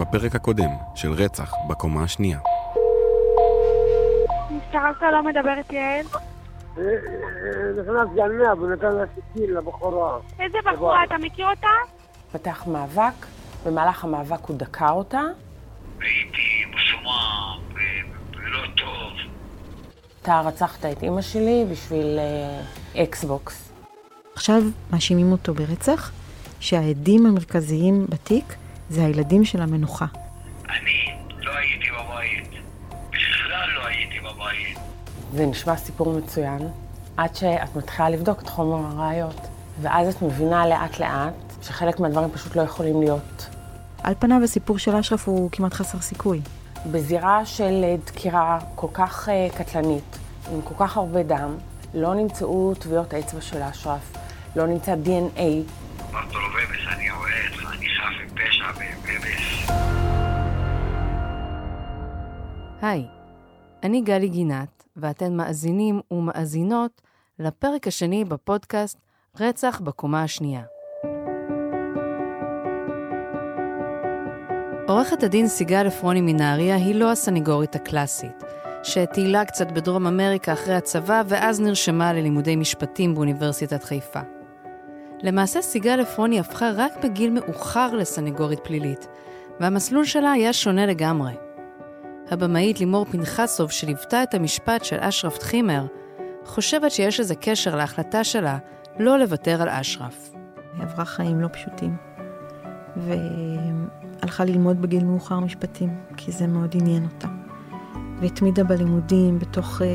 בפרק הקודם של רצח בקומה השנייה. משטרה שלום מדברת יעל. נכנס גנב, הוא נתן לה סכין לבחורה. איזה בחורה, אתה מכיר אותה? פתח מאבק, במהלך המאבק הוא דקר אותה. הייתי מסומם ולא טוב. אתה רצחת את אימא שלי בשביל אה, אקסבוקס. עכשיו מאשימים אותו ברצח, שהעדים המרכזיים בתיק זה הילדים של המנוחה. אני לא הייתי בבית. בכלל לא הייתי בבית. זה נשמע סיפור מצוין, עד שאת מתחילה לבדוק את חומר הראיות. ואז את מבינה לאט לאט שחלק מהדברים פשוט לא יכולים להיות. על פניו הסיפור של אשרף הוא כמעט חסר סיכוי. בזירה של אה, דקירה כל כך אה, קטלנית, עם כל כך הרבה דם, לא נמצאו טביעות האצבע של אשרף, לא נמצא DNA. אמרת לו בבס, אני רואה אותך, אני חף בבס. היי, אני גלי גינת, ואתן מאזינים ומאזינות לפרק השני בפודקאסט רצח בקומה השנייה. עורכת הדין סיגל עפרוני מנהריה היא לא הסנגורית הקלאסית, שטיילה קצת בדרום אמריקה אחרי הצבא ואז נרשמה ללימודי משפטים באוניברסיטת חיפה. למעשה סיגל עפרוני הפכה רק בגיל מאוחר לסנגורית פלילית, והמסלול שלה היה שונה לגמרי. הבמאית לימור פנחסוב, שליוותה את המשפט של אשרף טחימר, חושבת שיש לזה קשר להחלטה שלה לא לוותר על אשרף. היא עברה חיים לא פשוטים, והלכה ללמוד בגיל מאוחר משפטים, כי זה מאוד עניין אותה. והתמידה בלימודים בתוך אה,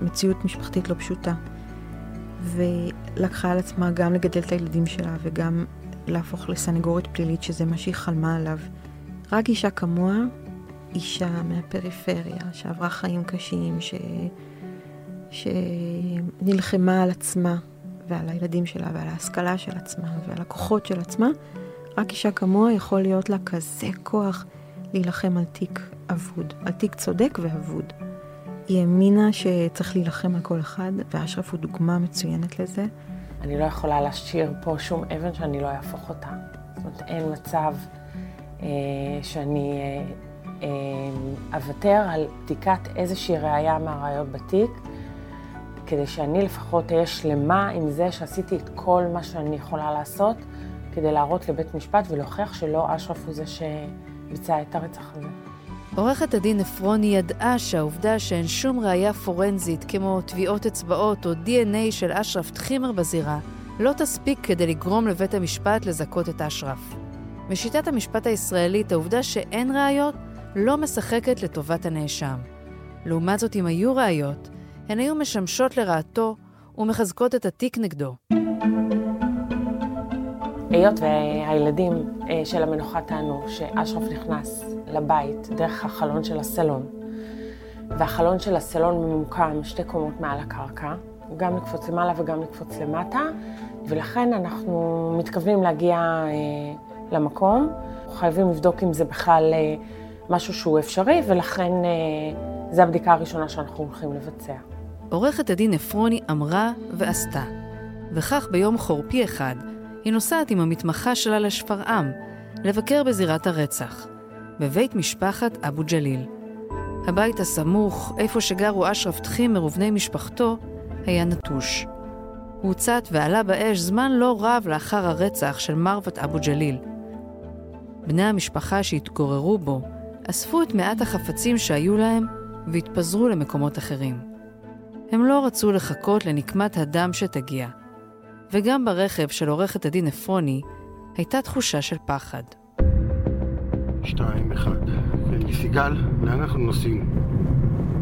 מציאות משפחתית לא פשוטה. ולקחה על עצמה גם לגדל את הילדים שלה וגם להפוך לסנגורית פלילית, שזה מה שהיא חלמה עליו. רק אישה כמוה, אישה מהפריפריה, שעברה חיים קשים, ש... שנלחמה על עצמה ועל הילדים שלה ועל ההשכלה של עצמה ועל הכוחות של עצמה, רק אישה כמוה יכול להיות לה כזה כוח להילחם על תיק אבוד, על תיק צודק ואבוד. היא האמינה שצריך להילחם על כל אחד, ואשרף הוא דוגמה מצוינת לזה. אני לא יכולה להשאיר פה שום אבן שאני לא אהפוך אותה. זאת אומרת, אין מצב אה, שאני אה, אה, אוותר על בדיקת איזושהי ראייה מהראיות בתיק, כדי שאני לפחות אהיה שלמה עם זה שעשיתי את כל מה שאני יכולה לעשות, כדי להראות לבית משפט ולהוכיח שלא אשרף הוא זה שביצע את הרצח הזה. עורכת הדין עפרוני ידעה שהעובדה שאין שום ראייה פורנזית כמו טביעות אצבעות או DNA של אשרף טחימר בזירה, לא תספיק כדי לגרום לבית המשפט לזכות את אשרף. בשיטת המשפט הישראלית, העובדה שאין ראיות לא משחקת לטובת הנאשם. לעומת זאת, אם היו ראיות, הן היו משמשות לרעתו ומחזקות את התיק נגדו. היות והילדים של המנוחה טענו שאשרף נכנס לבית דרך החלון של הסלון, והחלון של הסלון ממוקם שתי קומות מעל הקרקע, גם לקפוץ למעלה וגם לקפוץ למטה, ולכן אנחנו מתכוונים להגיע אה, למקום. חייבים לבדוק אם זה בכלל אה, משהו שהוא אפשרי, ולכן אה, זו הבדיקה הראשונה שאנחנו הולכים לבצע. עורכת הדין עפרוני אמרה ועשתה, וכך ביום חורפי אחד, היא נוסעת עם המתמחה שלה לשפרעם, לבקר בזירת הרצח, בבית משפחת אבו ג'ליל. הבית הסמוך, איפה שגרו אשרף טחימר ובני משפחתו, היה נטוש. הוא הוצת ועלה באש זמן לא רב לאחר הרצח של מרוות אבו ג'ליל. בני המשפחה שהתגוררו בו אספו את מעט החפצים שהיו להם והתפזרו למקומות אחרים. הם לא רצו לחכות לנקמת הדם שתגיע, וגם ברכב של עורכת הדין עפרוני הייתה תחושה של פחד. שתיים, אחד. סיגל, לאן אנחנו נוסעים?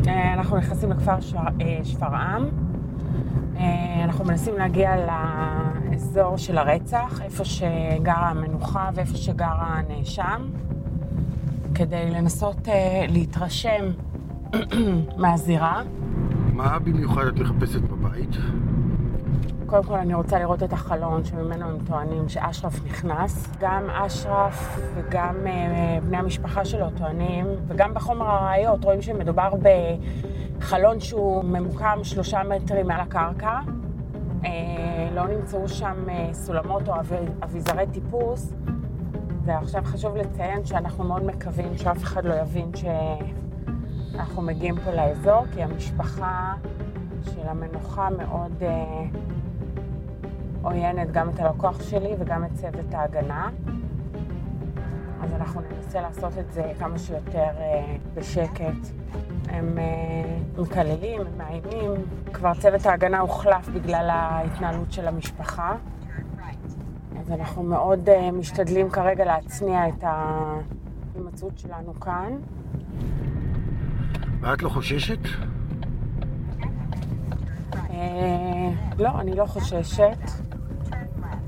אה, אנחנו נכנסים לכפר שפר, אה, שפרעם. אה, אנחנו מנסים להגיע לאזור של הרצח, איפה שגרה המנוחה ואיפה שגר הנאשם, כדי לנסות להתרשם מהזירה. מה במיוחד את מחפשת בבית? קודם כל אני רוצה לראות את החלון שממנו הם טוענים שאשרף נכנס. גם אשרף וגם uh, בני המשפחה שלו טוענים, וגם בחומר הראיות רואים שמדובר בחלון שהוא ממוקם שלושה מטרים מעל הקרקע. Uh, לא נמצאו שם uh, סולמות או אביזרי טיפוס, זהו, עכשיו חשוב לציין שאנחנו מאוד מקווים שאף אחד לא יבין שאנחנו מגיעים פה לאזור, כי המשפחה של המנוחה מאוד אה, עוינת גם את הלקוח שלי וגם את צוות ההגנה. אז אנחנו ננסה לעשות את זה כמה שיותר אה, בשקט. הם אה, מקללים, הם מאיימים. כבר צוות ההגנה הוחלף בגלל ההתנהלות של המשפחה. אז אנחנו מאוד uh, משתדלים כרגע להצניע את ההימצאות שלנו כאן. ואת לא חוששת? אה, לא, אני לא חוששת.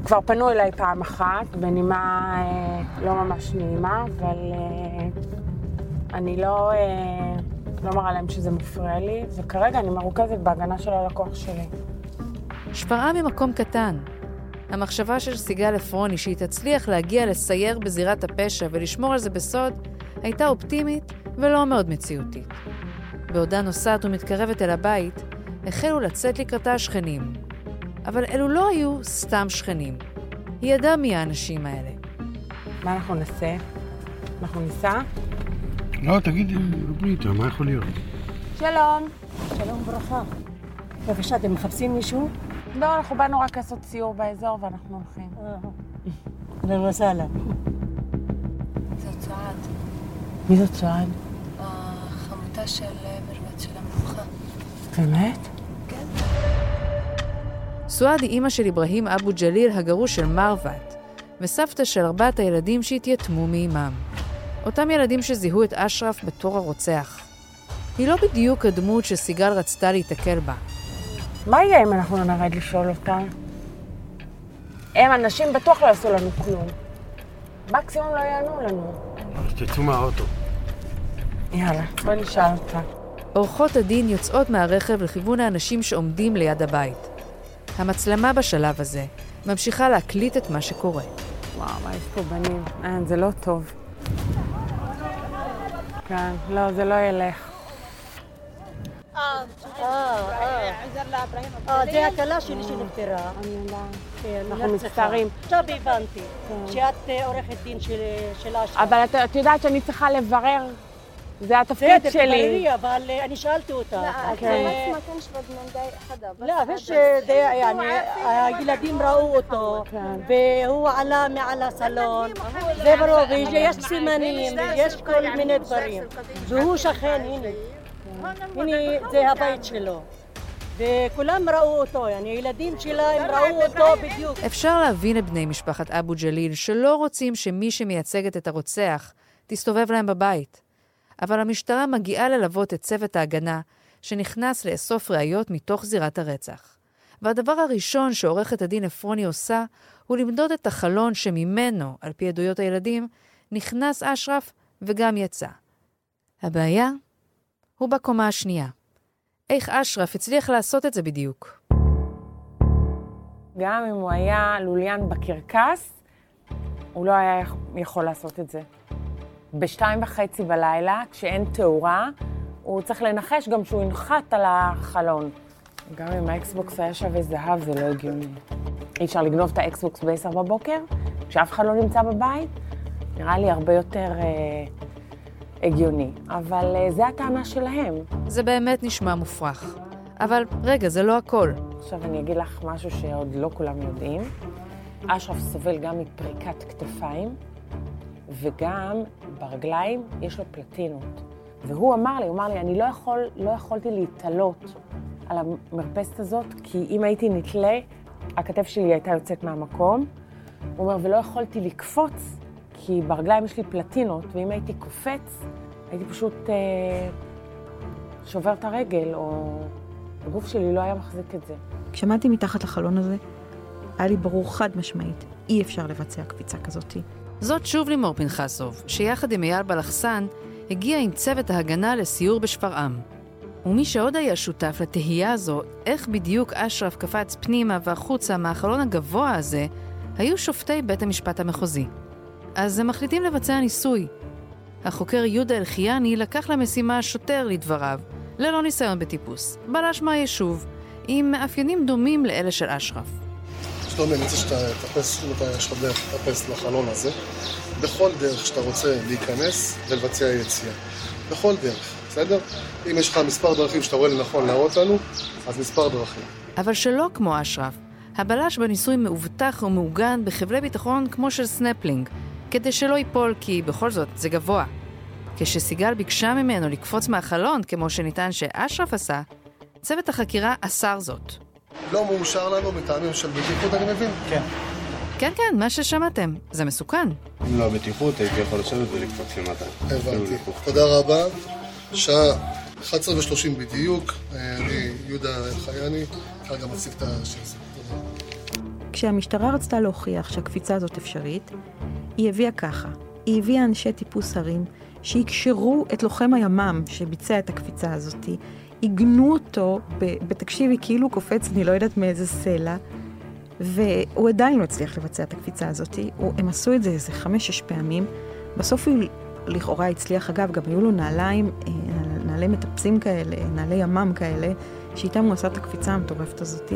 כבר פנו אליי פעם אחת, בנימה אה, לא ממש נעימה, אבל אה, אני לא, אה, לא מראה להם שזה מפריע לי, וכרגע אני מרוכזת בהגנה של הלקוח שלי. שפרעם היא מקום קטן. המחשבה של סיגל עפרוני שהיא תצליח להגיע לסייר בזירת הפשע ולשמור על זה בסוד, הייתה אופטימית ולא מאוד מציאותית. בעודה נוסעת ומתקרבת אל הבית, החלו לצאת לקראתה השכנים. אבל אלו לא היו סתם שכנים. היא ידעה מי האנשים האלה. מה אנחנו נעשה? אנחנו ניסע? לא, תגידי, דברי איתה, מה יכול להיות? שלום. שלום וברכה. בבקשה, אתם מחפשים מישהו? לא, אנחנו באנו רק לעשות סיור באזור ואנחנו הולכים. אהלן וסהלן. זאת סועד, מי זאת סועד? החמותה של מרוות של המנוחה. באמת? סועד היא אימא של אברהים אבו ג'ליל, הגרוש של מרוות, וסבתא של ארבעת הילדים שהתייתמו מאימם. אותם ילדים שזיהו את אשרף בתור הרוצח. היא לא בדיוק הדמות שסיגל רצתה להיתקל בה. מה יהיה אם אנחנו לא נרד לשאול אותם? הם אנשים בטוח לא יעשו לנו כלום. מקסימום לא יענו לנו. אז תצאו מהאוטו. יאללה, בואי נשאל אותה. עורכות הדין יוצאות מהרכב לכיוון האנשים שעומדים ליד הבית. המצלמה בשלב הזה ממשיכה להקליט את מה שקורה. וואו, יש פה בנים? אין, זה לא טוב. כן, לא, זה לא ילך. אה, זה הכלה שלי שנפטרה. כן, אנחנו נרצחה. מצטערים. עכשיו הבנתי שאת אה, עורכת דין של של אשרף. אבל את יודעת שאני צריכה לברר, זה התפקיד בסדר, שלי. תבררי, אבל אה, אני שאלתי אותה. אז, כן. אה, ما كانش بد من دقايق حدا بس لا فيش دقيقة يعني הילדים ראו אותו והוא עלה מעל הסלון זה ברור ויש סימנים ויש כל מיני דברים והוא שכן, הנה הנה זה הבית שלו וכולם ראו אותו, يعني הילדים שלה הם ראו אותו בדיוק אפשר להבין את בני משפחת אבו ג'ליל שלא רוצים שמי שמייצגת את הרוצח תסתובב להם בבית. אבל המשטרה מגיעה ללוות את צוות ההגנה שנכנס לאסוף ראיות מתוך זירת הרצח. והדבר הראשון שעורכת הדין עפרוני עושה הוא למדוד את החלון שממנו, על פי עדויות הילדים, נכנס אשרף וגם יצא. הבעיה הוא בקומה השנייה. איך אשרף הצליח לעשות את זה בדיוק? גם אם הוא היה לוליין בקרקס, הוא לא היה יכול לעשות את זה. בשתיים וחצי בלילה, כשאין תאורה, הוא צריך לנחש גם שהוא ינחת על החלון. גם אם האקסבוקס היה שווה זהב, זה לא הגיוני. אי אפשר לגנוב את האקסבוקס ב-10 בבוקר, כשאף אחד לא נמצא בבית, נראה לי הרבה יותר אה, הגיוני. אבל אה, זה הטענה שלהם. זה באמת נשמע מופרך. אבל רגע, זה לא הכל. עכשיו אני אגיד לך משהו שעוד לא כולם יודעים. אשרף סובל גם מפריקת כתפיים, וגם ברגליים יש לו פלטינות. והוא אמר לי, הוא אמר לי, אני לא, יכול, לא יכולתי להתעלות על המרפסת הזאת, כי אם הייתי נתלה, הכתף שלי הייתה יוצאת מהמקום. הוא אומר, ולא יכולתי לקפוץ, כי ברגליים יש לי פלטינות, ואם הייתי קופץ, הייתי פשוט אה, שובר את הרגל, או הגוף שלי לא היה מחזיק את זה. כשעמדתי מתחת לחלון הזה, היה לי ברור חד משמעית, אי אפשר לבצע קפיצה כזאתי. זאת שוב לימור פנחסוב, שיחד עם אייל בלחסן, הגיע עם צוות ההגנה לסיור בשפרעם. ומי שעוד היה שותף לתהייה הזו, איך בדיוק אשרף קפץ פנימה והחוצה מהחלון הגבוה הזה, היו שופטי בית המשפט המחוזי. אז הם מחליטים לבצע ניסוי. החוקר יהודה אלחיאני לקח למשימה שוטר לדבריו, ללא ניסיון בטיפוס, בלש מהיישוב, עם מאפיינים דומים לאלה של אשרף. שלומי, אני רוצה שתאפס, אם אתה יש לך דרך, תאפס לחלון הזה. בכל דרך שאתה רוצה להיכנס ולבצע יציאה. בכל דרך, בסדר? אם יש לך מספר דרכים שאתה רואה לנכון להראות לנו, אז מספר דרכים. אבל שלא כמו אשרף. הבלש בניסוי מאובטח ומעוגן בחבלי ביטחון כמו של סנפלינג, כדי שלא ייפול כי בכל זאת זה גבוה. כשסיגל ביקשה ממנו לקפוץ מהחלון, כמו שנטען שאשרף עשה, צוות החקירה אסר זאת. לא מאושר לנו מטעמים של בטיחות, אני מבין? כן. כן, כן, מה ששמעתם. זה מסוכן. אם לא הבטיחות, הייתי יכול לשבת ולקפוץ למטה. הבנתי. תודה רבה. שעה 11 ו-30 בדיוק. אה, אני יהודה אלחייני, כרגע מציג את השיר. כשהמשטרה רצתה להוכיח שהקפיצה הזאת אפשרית, היא הביאה ככה. היא הביאה אנשי טיפוס הרים שיקשרו את לוחם הימ"מ שביצע את הקפיצה הזאת, עיגנו אותו, בתקשיבי, כאילו הוא קופץ, אני לא יודעת מאיזה סלע, והוא עדיין לא הצליח לבצע את הקפיצה הזאת. הם עשו את זה איזה חמש-שש פעמים. בסוף הוא לכאורה הצליח, אגב, גם היו לו נעליים, אה, נעלי מטפסים כאלה, נעלי ימ"מ כאלה, שאיתם הוא עשה את הקפיצה המטורפת הזאת.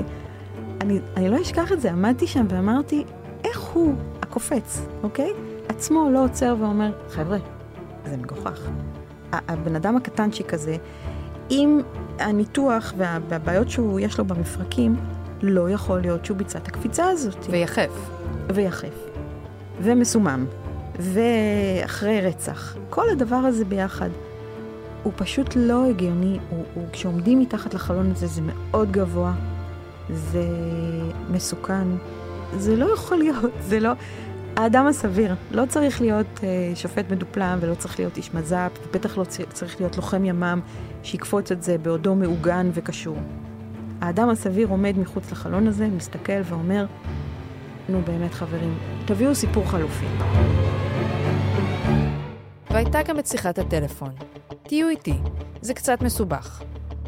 אני, אני לא אשכח את זה, עמדתי שם ואמרתי, איך הוא, הקופץ, אוקיי? עצמו לא עוצר ואומר, חבר'ה, זה מגוחך. הבן אדם הקטנצ'יק הזה, עם הניתוח והבעיות שיש לו במפרקים, לא יכול להיות שהוא ביצע את הקפיצה הזאת. ויחף. ויחף. ומסומם. ואחרי רצח. כל הדבר הזה ביחד. הוא פשוט לא הגיוני, הוא, הוא, כשעומדים מתחת לחלון הזה זה מאוד גבוה, זה מסוכן, זה לא יכול להיות, זה לא... האדם הסביר לא צריך להיות uh, שופט מדופלם ולא צריך להיות איש מז"פ, ובטח לא צריך להיות לוחם ימ"מ שיקפוץ את זה בעודו מעוגן וקשור. האדם הסביר עומד מחוץ לחלון הזה, מסתכל ואומר, נו באמת חברים, תביאו סיפור חלופי. והייתה גם את שיחת הטלפון. תהיו איתי, זה קצת מסובך.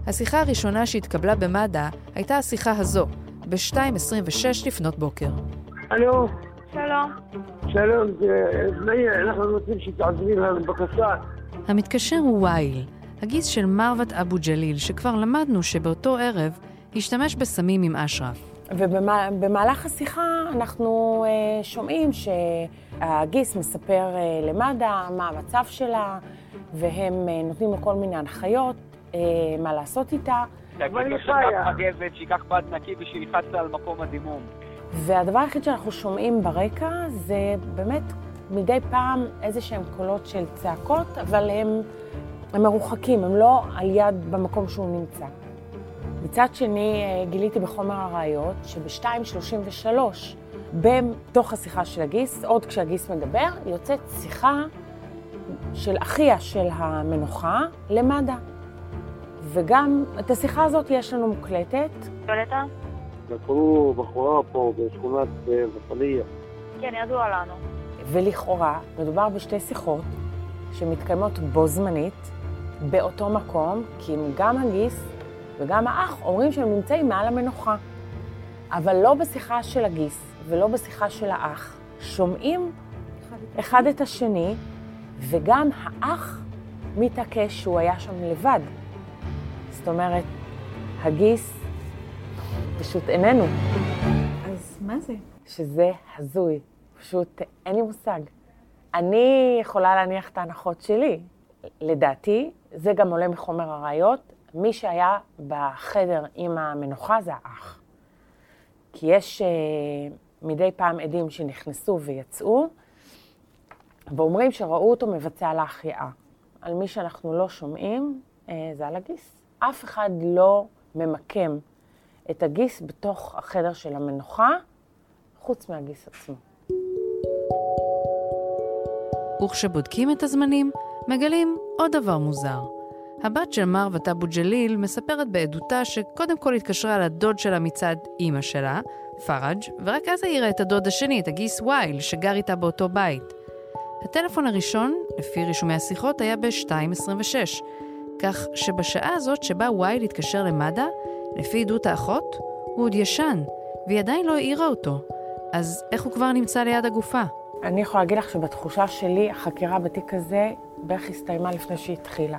השיחה הראשונה שהתקבלה במד"א הייתה השיחה הזו, ב-2.26 לפנות בוקר. הלו. שלום. שלום, אנחנו רוצים שתעזבי לנו בבקשה. המתקשר הוא וייל, הגיס של מרוות אבו ג'ליל, שכבר למדנו שבאותו ערב השתמש בסמים עם אשרף. ובמהלך השיחה אנחנו uh, שומעים שהגיס מספר uh, למד"א מה המצב שלה, והם uh, נותנים לו כל מיני הנחיות, uh, מה לעשות איתה. תגיד לו שיקח מגבת, שייקח בד נקי ושילחץ על מקום הדימום. והדבר היחיד שאנחנו שומעים ברקע זה באמת מדי פעם איזה שהם קולות של צעקות, אבל הם, הם מרוחקים, הם לא על יד במקום שהוא נמצא. מצד שני, אה, גיליתי בחומר הראיות שב-2.33, בתוך השיחה של הגיס, עוד כשהגיס מדבר, יוצאת שיחה של אחיה של המנוחה למד"א. וגם את השיחה הזאת יש לנו מוקלטת. יולטה? לקחו בחורה פה בשכונת ופליה. כן, ידוע לנו. ולכאורה, מדובר בשתי שיחות שמתקיימות בו זמנית, באותו מקום, כי אם גם הגיס וגם האח אומרים שהם נמצאים מעל המנוחה. אבל לא בשיחה של הגיס ולא בשיחה של האח שומעים אחד את השני, וגם האח מתעקש שהוא היה שם לבד. זאת אומרת, הגיס פשוט איננו. אז מה זה? שזה הזוי. פשוט אין לי מושג. אני יכולה להניח את ההנחות שלי. לדעתי, זה גם עולה מחומר הראיות, מי שהיה בחדר עם המנוחה זה האח. כי יש אה, מדי פעם עדים שנכנסו ויצאו, ואומרים שראו אותו מבצע להחייאה. על מי שאנחנו לא שומעים, אה, זה על הגיס. אף אחד לא ממקם את הגיס בתוך החדר של המנוחה, חוץ מהגיס עצמו. וכשבודקים את הזמנים, מגלים עוד דבר מוזר. הבת של מרוות אבו ג'ליל מספרת בעדותה שקודם כל התקשרה לדוד שלה מצד אימא שלה, פראג', ורק אז העירה את הדוד השני, את הגיס וייל, שגר איתה באותו בית. הטלפון הראשון, לפי רישומי השיחות, היה ב-2.26, כך שבשעה הזאת שבה וייל התקשר למד"א, לפי עדות האחות, הוא עוד ישן, והיא עדיין לא העירה אותו. אז איך הוא כבר נמצא ליד הגופה? אני יכולה להגיד לך שבתחושה שלי, החקירה בתיק הזה בערך הסתיימה לפני שהיא התחילה.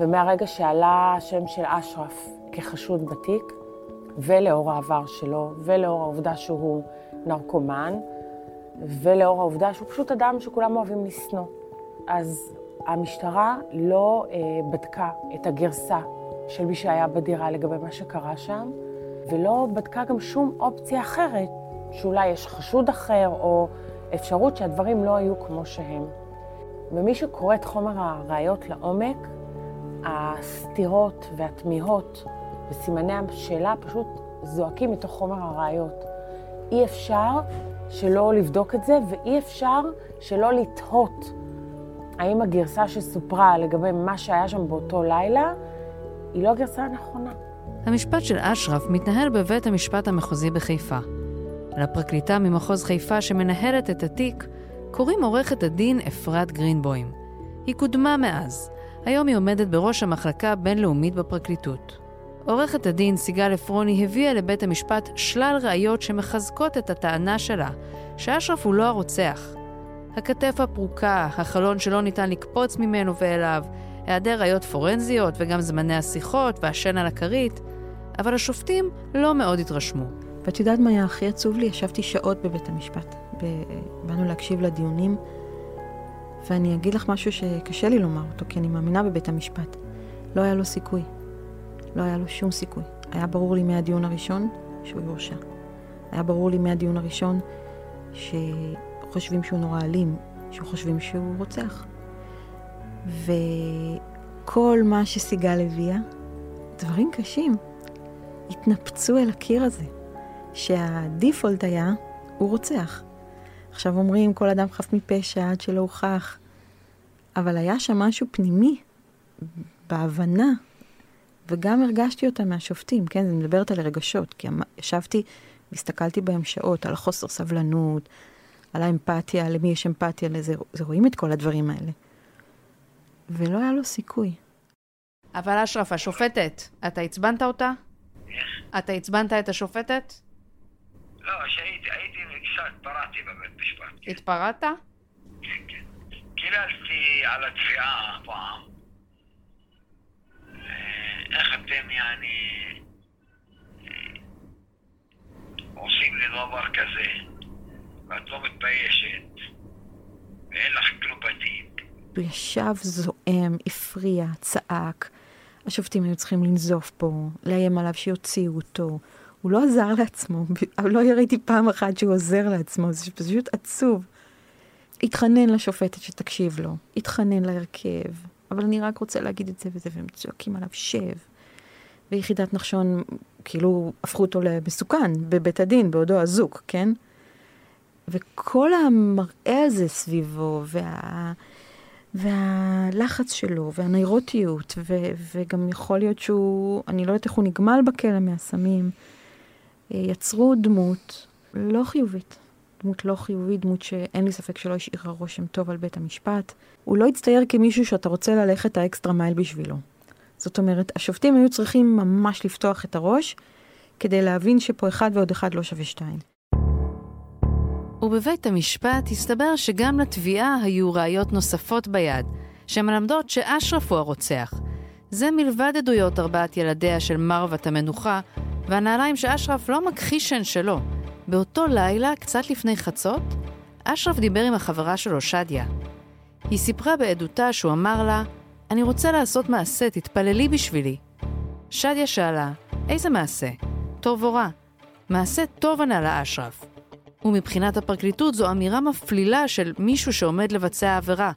ומהרגע שעלה השם של אשרף כחשוד בתיק, ולאור העבר שלו, ולאור העובדה שהוא נרקומן, ולאור העובדה שהוא פשוט אדם שכולם אוהבים לשנוא. אז המשטרה לא אה, בדקה את הגרסה של מי שהיה בדירה לגבי מה שקרה שם, ולא בדקה גם שום אופציה אחרת, שאולי יש חשוד אחר, או אפשרות שהדברים לא היו כמו שהם. ומי שקורא את חומר הראיות לעומק, הסתירות והתמיהות וסימני השאלה פשוט זועקים מתוך חומר הראיות. אי אפשר שלא לבדוק את זה, ואי אפשר שלא לתהות האם הגרסה שסופרה לגבי מה שהיה שם באותו לילה, היא לא הגרסה הנכונה. המשפט של אשרף מתנהל בבית המשפט המחוזי בחיפה. לפרקליטה ממחוז חיפה שמנהלת את התיק, קוראים עורכת הדין אפרת גרינבוים. היא קודמה מאז. היום היא עומדת בראש המחלקה הבינלאומית בפרקליטות. עורכת הדין סיגל עפרוני הביאה לבית המשפט שלל ראיות שמחזקות את הטענה שלה, שאשרף הוא לא הרוצח. הכתף הפרוקה, החלון שלא ניתן לקפוץ ממנו ואליו, היעדר ראיות פורנזיות וגם זמני השיחות והשן על הכרית, אבל השופטים לא מאוד התרשמו. ואת יודעת מה היה הכי עצוב לי? ישבתי שעות בבית המשפט. באנו להקשיב לדיונים, ואני אגיד לך משהו שקשה לי לומר אותו, כי אני מאמינה בבית המשפט. לא היה לו סיכוי. לא היה לו שום סיכוי. היה ברור לי מהדיון הראשון שהוא יורשע. היה ברור לי מהדיון הראשון שחושבים שהוא נורא אלים, שחושבים שהוא רוצח. וכל מה שסיגל הביאה, דברים קשים, התנפצו אל הקיר הזה, שהדיפולט היה, הוא רוצח. עכשיו אומרים, כל אדם חף מפשע עד שלא הוכח, אבל היה שם משהו פנימי, בהבנה, וגם הרגשתי אותה מהשופטים, כן, אני מדברת על הרגשות, כי אמ, ישבתי והסתכלתי בהם שעות על החוסר סבלנות, על האמפתיה, למי יש אמפתיה לזה, זה רואים את כל הדברים האלה. ולא היה לו סיכוי. אבל אשרף, השופטת, אתה עצבנת אותה? אתה עצבנת את השופטת? לא, שהייתי, הייתי קצת, התפרעתי בבית משפט. כן. התפרעת? כן, כן. קיללתי על התביעה פעם. איך אתם, יעני, עושים לי דבר כזה, ואת לא מתביישת, ואין לך כלום בתיק. הוא ישב זועם, הפריע, צעק. השופטים היו צריכים לנזוף פה, לאיים עליו שיוציאו אותו. הוא לא עזר לעצמו, לא ראיתי פעם אחת שהוא עוזר לעצמו, זה פשוט עצוב. התחנן לשופטת שתקשיב לו, התחנן להרכב, אבל אני רק רוצה להגיד את זה וזה, והם צועקים עליו שב. ויחידת נחשון, כאילו, הפכו אותו למסוכן בבית הדין, בעודו אזוק, כן? וכל המראה הזה סביבו, וה... והלחץ שלו, והניירוטיות, ו- וגם יכול להיות שהוא, אני לא יודעת איך הוא נגמל בכלא מהסמים, אה, יצרו דמות לא חיובית. דמות לא חיובית, דמות שאין לי ספק שלא השאירה רושם טוב על בית המשפט. הוא לא הצטייר כמישהו שאתה רוצה ללכת האקסטרה מייל בשבילו. זאת אומרת, השופטים היו צריכים ממש לפתוח את הראש כדי להבין שפה אחד ועוד אחד לא שווה שתיים. ובבית המשפט הסתבר שגם לתביעה היו ראיות נוספות ביד, שמלמדות שאשרף הוא הרוצח. זה מלבד עדויות ארבעת ילדיה של מרוות המנוחה, והנעליים שאשרף לא מכחיש שהן שלו. באותו לילה, קצת לפני חצות, אשרף דיבר עם החברה שלו, שדיה. היא סיפרה בעדותה שהוא אמר לה, אני רוצה לעשות מעשה, תתפללי בשבילי. שדיה שאלה, איזה מעשה? טוב או רע? מעשה טוב ענה לה אשרף. ומבחינת הפרקליטות זו אמירה מפלילה של מישהו שעומד לבצע עבירה.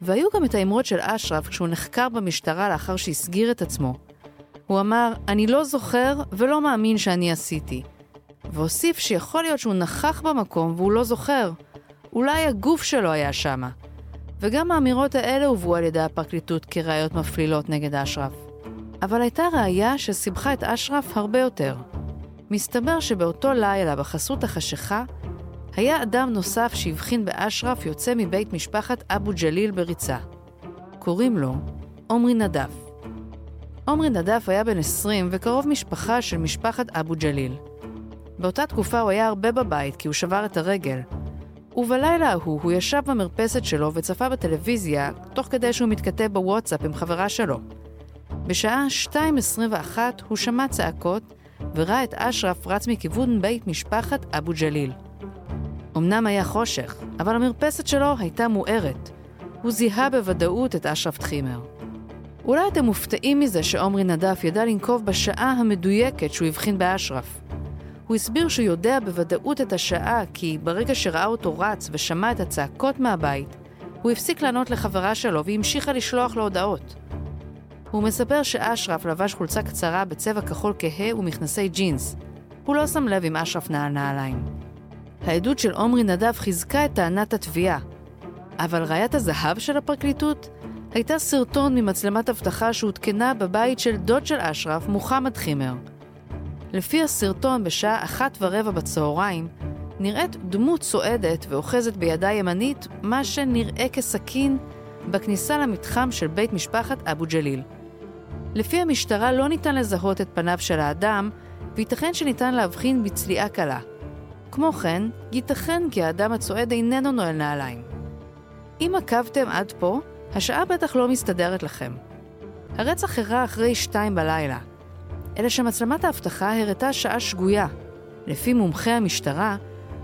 והיו גם את האמרות של אשרף כשהוא נחקר במשטרה לאחר שהסגיר את עצמו. הוא אמר, אני לא זוכר ולא מאמין שאני עשיתי. והוסיף שיכול להיות שהוא נכח במקום והוא לא זוכר. אולי הגוף שלו היה שמה. וגם האמירות האלה הובאו על ידי הפרקליטות כראיות מפלילות נגד אשרף. אבל הייתה ראיה שסיבכה את אשרף הרבה יותר. מסתבר שבאותו לילה, בחסות החשיכה, היה אדם נוסף שהבחין באשרף יוצא מבית משפחת אבו ג'ליל בריצה. קוראים לו עומרי נדף. עומרי נדף היה בן 20 וקרוב משפחה של משפחת אבו ג'ליל. באותה תקופה הוא היה הרבה בבית כי הוא שבר את הרגל. ובלילה ההוא הוא ישב במרפסת שלו וצפה בטלוויזיה, תוך כדי שהוא מתכתב בוואטסאפ עם חברה שלו. בשעה 2.21 הוא שמע צעקות וראה את אשרף רץ מכיוון בית משפחת אבו ג'ליל. אמנם היה חושך, אבל המרפסת שלו הייתה מוארת. הוא זיהה בוודאות את אשרף טחימר. אולי אתם מופתעים מזה שעומרי נדף ידע לנקוב בשעה המדויקת שהוא הבחין באשרף. הוא הסביר שהוא יודע בוודאות את השעה כי ברגע שראה אותו רץ ושמע את הצעקות מהבית, הוא הפסיק לענות לחברה שלו והמשיכה לשלוח לו הודעות. הוא מספר שאשרף לבש חולצה קצרה בצבע כחול כהה ומכנסי ג'ינס. הוא לא שם לב אם אשרף נעל נעליים. העדות של עומרי נדב חיזקה את טענת התביעה, אבל ראיית הזהב של הפרקליטות הייתה סרטון ממצלמת אבטחה שהותקנה בבית של דוד של אשרף, מוחמד חימר. לפי הסרטון, בשעה אחת ורבע בצהריים, נראית דמות צועדת ואוחזת בידה ימנית מה שנראה כסכין בכניסה למתחם של בית משפחת אבו ג'ליל. לפי המשטרה לא ניתן לזהות את פניו של האדם, וייתכן שניתן להבחין בצליעה קלה. כמו כן, ייתכן כי האדם הצועד איננו נועל נעליים. אם עקבתם עד פה, השעה בטח לא מסתדרת לכם. הרצח אירע אחרי שתיים בלילה, אלא שמצלמת האבטחה הראתה שעה שגויה. לפי מומחי המשטרה,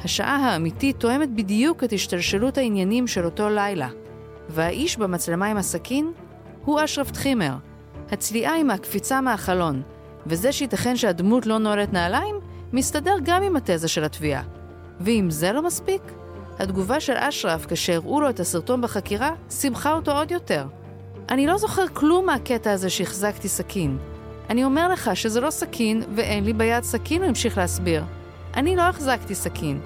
השעה האמיתית תואמת בדיוק את השתלשלות העניינים של אותו לילה, והאיש במצלמה עם הסכין הוא אשרף טחימר. הצליעה עם הקפיצה מהחלון, וזה שייתכן שהדמות לא נועלת נעליים, מסתדר גם עם התזה של התביעה. ואם זה לא מספיק, התגובה של אשרף כשהראו לו את הסרטון בחקירה, שימחה אותו עוד יותר. אני לא זוכר כלום מהקטע הזה שהחזקתי סכין. אני אומר לך שזה לא סכין ואין לי ביד סכין, הוא המשיך להסביר. אני לא החזקתי סכין.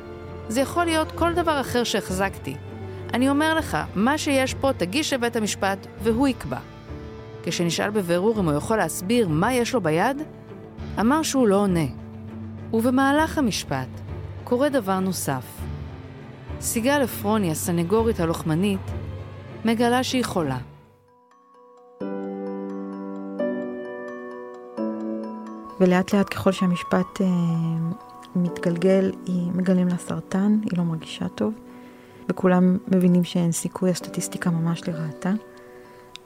זה יכול להיות כל דבר אחר שהחזקתי. אני אומר לך, מה שיש פה תגיש לבית המשפט והוא יקבע. כשנשאל בבירור אם הוא יכול להסביר מה יש לו ביד, אמר שהוא לא עונה. ובמהלך המשפט קורה דבר נוסף. סיגל עפרוני, הסנגורית הלוחמנית, מגלה שהיא חולה. ולאט לאט ככל שהמשפט אה, מתגלגל, היא מגלים לה סרטן, היא לא מרגישה טוב, וכולם מבינים שאין סיכוי, הסטטיסטיקה ממש לרעתה.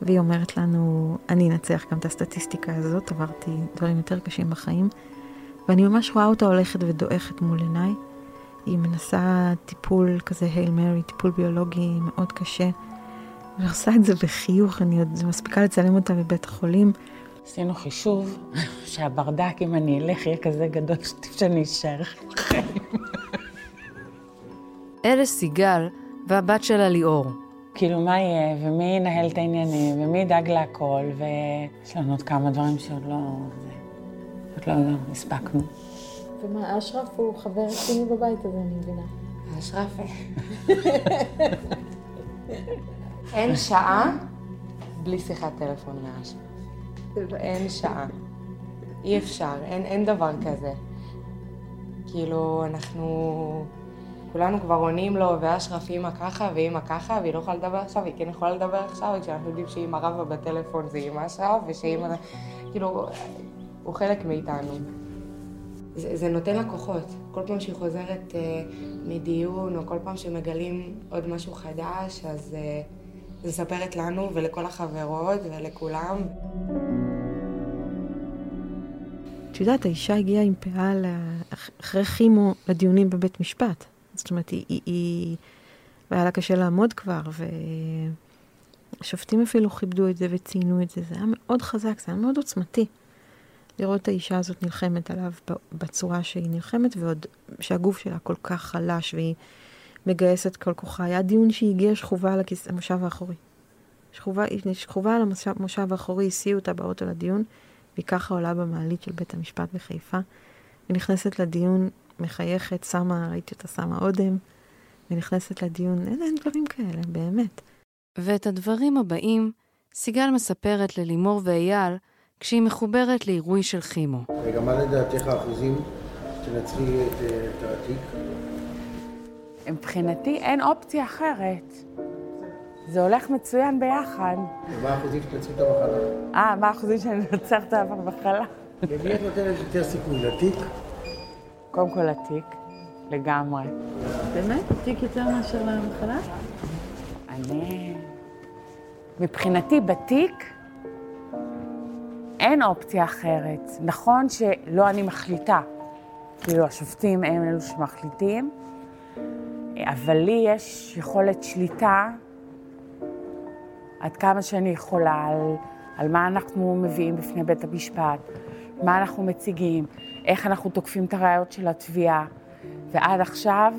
והיא אומרת לנו, אני אנצח גם את הסטטיסטיקה הזאת, עברתי דברים יותר קשים בחיים, ואני ממש רואה אותה הולכת ודועכת מול עיניי. היא מנסה טיפול כזה הייל מרי, טיפול ביולוגי מאוד קשה, ועושה את זה בחיוך, אני עוד מספיקה לצלם אותה בבית החולים. עשינו חישוב שהברדק, אם אני אלך, יהיה כזה גדול שאני אשאר בחיים. אלה סיגל והבת שלה ליאור. כאילו, מה יהיה, ומי ינהל את העניינים, ומי ידאג להכל, ויש לנו עוד כמה דברים שעוד לא... עוד לא, לא הספקנו. ומה, אשרף הוא חבר רציני בבית הזה, אני מבינה. אשרף? אין שעה בלי שיחת טלפון מאשרף. אין שעה. אי אפשר, אין, אין דבר כזה. כאילו, אנחנו... כולנו כבר עונים לו, ואשרף אימא ככה ואימא ככה, והיא לא יכולה לדבר עכשיו, היא כן יכולה לדבר עכשיו, כשאנחנו יודעים שאימא רבה בטלפון זה עם אשרף, ושאימא... כאילו, הוא חלק מאיתנו. זה, זה נותן לה כוחות. כל פעם שהיא חוזרת אה, מדיון, או כל פעם שמגלים עוד משהו חדש, אז אה, זה מספרת לנו ולכל החברות ולכולם. את יודעת, האישה הגיעה עם פאה אחרי כימו לדיונים בבית משפט. זאת אומרת, היא, היא, היא... והיה לה קשה לעמוד כבר, והשופטים אפילו כיבדו את זה וציינו את זה. זה היה מאוד חזק, זה היה מאוד עוצמתי. לראות את האישה הזאת נלחמת עליו בצורה שהיא נלחמת, ועוד שהגוף שלה כל כך חלש והיא מגייסת כל כוחה. היה דיון שהיא הגיעה שכובה על הכיס, המושב האחורי. שכובה, שכובה על המושב האחורי, הסיעו אותה באוטו לדיון, והיא ככה עולה במעלית של בית המשפט בחיפה, ונכנסת לדיון, מחייכת, שמה, ראיתי אותה שמה אודם, ונכנסת לדיון, אין, אין דברים כאלה, באמת. ואת הדברים הבאים סיגל מספרת ללימור ואייל, כשהיא מחוברת לעירוי של כימו. רגע, מה לדעתך האחוזים תנצלי את, את התיק? מבחינתי אין אופציה אחרת. זה הולך מצוין ביחד. ומה האחוזים שתנצלי את המחלה? אה, מה האחוזים שאני נוצר את המחלה? למי את נותנת יותר סיכוי, לתיק? קודם כל לתיק, לגמרי. באמת? תיק יותר מאשר למחלה? אני... מבחינתי בתיק אין אופציה אחרת. נכון שלא אני מחליטה, כאילו השופטים הם אלו שמחליטים, אבל לי יש יכולת שליטה עד כמה שאני יכולה על, על מה אנחנו מביאים בפני בית המשפט, מה אנחנו מציגים, איך אנחנו תוקפים את הראיות של התביעה. ועד עכשיו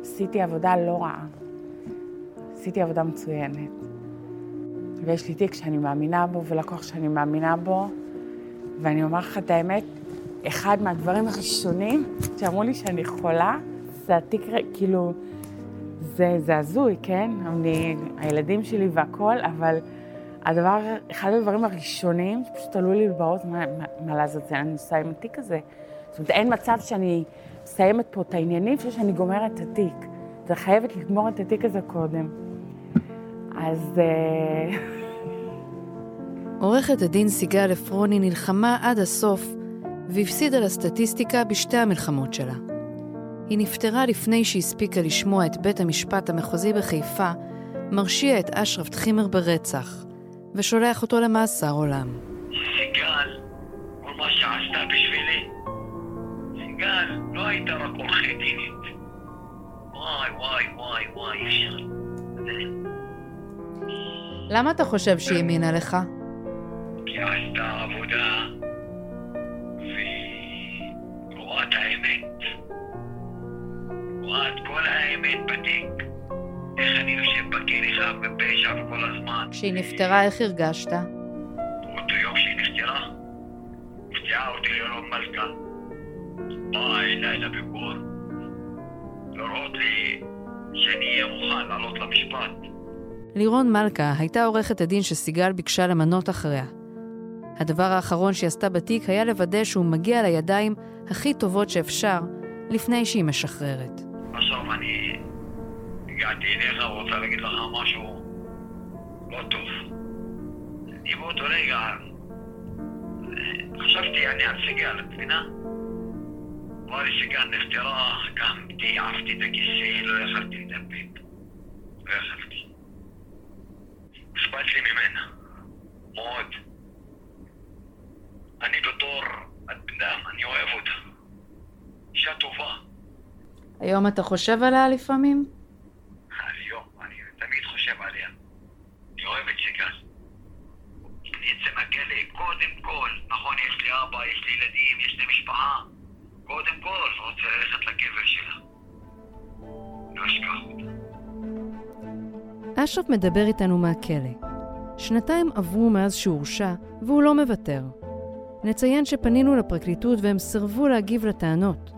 עשיתי עבודה לא רעה. עשיתי עבודה מצוינת. ויש לי תיק שאני מאמינה בו ולקוח שאני מאמינה בו, ואני אומר לך את האמת, אחד מהדברים הראשונים שאמרו לי שאני חולה, זה התיק, כאילו, זה, זה הזוי, כן? אני, הילדים שלי והכול, אבל הדבר, אחד הדברים הראשונים שפשוט עלו לי בראש, מה, מה, מה לעזאזל אני עושה עם התיק הזה? זאת אומרת, אין מצב שאני מסיימת פה את העניינים לפני שאני גומרת את התיק. זה חייבת לגמור את התיק הזה קודם. אז... אה, עורכת הדין סיגל עפרוני נלחמה עד הסוף והפסידה לסטטיסטיקה בשתי המלחמות שלה. היא נפטרה לפני שהספיקה לשמוע את בית המשפט המחוזי בחיפה מרשיע את אשרף תחימר ברצח, ושולח אותו למאסר עולם. סיגל, כל מה שעשתה בשבילי, סיגל לא הייתה רק עורכי דינית. וואי, וואי, וואי, וואי, אפשר. למה אתה חושב שהיא האמינה לך? כי עשתה עבודה והיא רואה את האמת. רואה את כל האמת בתיק. איך אני יושב חייב בפשע וכל הזמן. כשהיא נפטרה, איך הרגשת? באותו יום שהיא נפטרה, הפתיעה אותי לירון מלכה. באה אליי לביקור, לראות לי שאני אהיה מוכן לעלות למשפט. לירון מלכה הייתה עורכת הדין שסיגל ביקשה למנות אחריה. הדבר האחרון שהיא עשתה בתיק היה לוודא שהוא מגיע לידיים הכי טובות שאפשר לפני שהיא משחררת. עכשיו אני הגעתי אליך ורוצה להגיד לך משהו לא טוב. אני באותו רגע חשבתי אני על סיגל, את מבינה? אמר לי סיגל נפטרה, קמתי, עפתי את הכיסא, לא יכלתי לדבר. לא יכלתי. אכפת ממנה. מאוד. אני בתור אדם, אני אוהב אותה. אישה טובה. היום אתה חושב עליה לפעמים? היום, אני תמיד חושב עליה. אני אוהב את סיגל. אני אצא מהכלא, קודם כל, נכון, יש לי אבא, יש לי ילדים, יש לי משפחה. קודם כל, רוצה ללכת לקבר שלה. לא אשכח אותה. אשרף מדבר איתנו מהכלא. שנתיים עברו מאז שהורשע, והוא לא מוותר. נציין שפנינו לפרקליטות והם סירבו להגיב לטענות.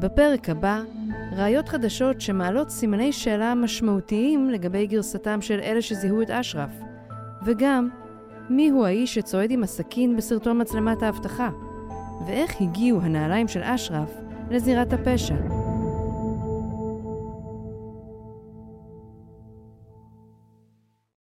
בפרק הבא, ראיות חדשות שמעלות סימני שאלה משמעותיים לגבי גרסתם של אלה שזיהו את אשרף, וגם מיהו האיש שצועד עם הסכין בסרטון מצלמת האבטחה, ואיך הגיעו הנעליים של אשרף לזירת הפשע.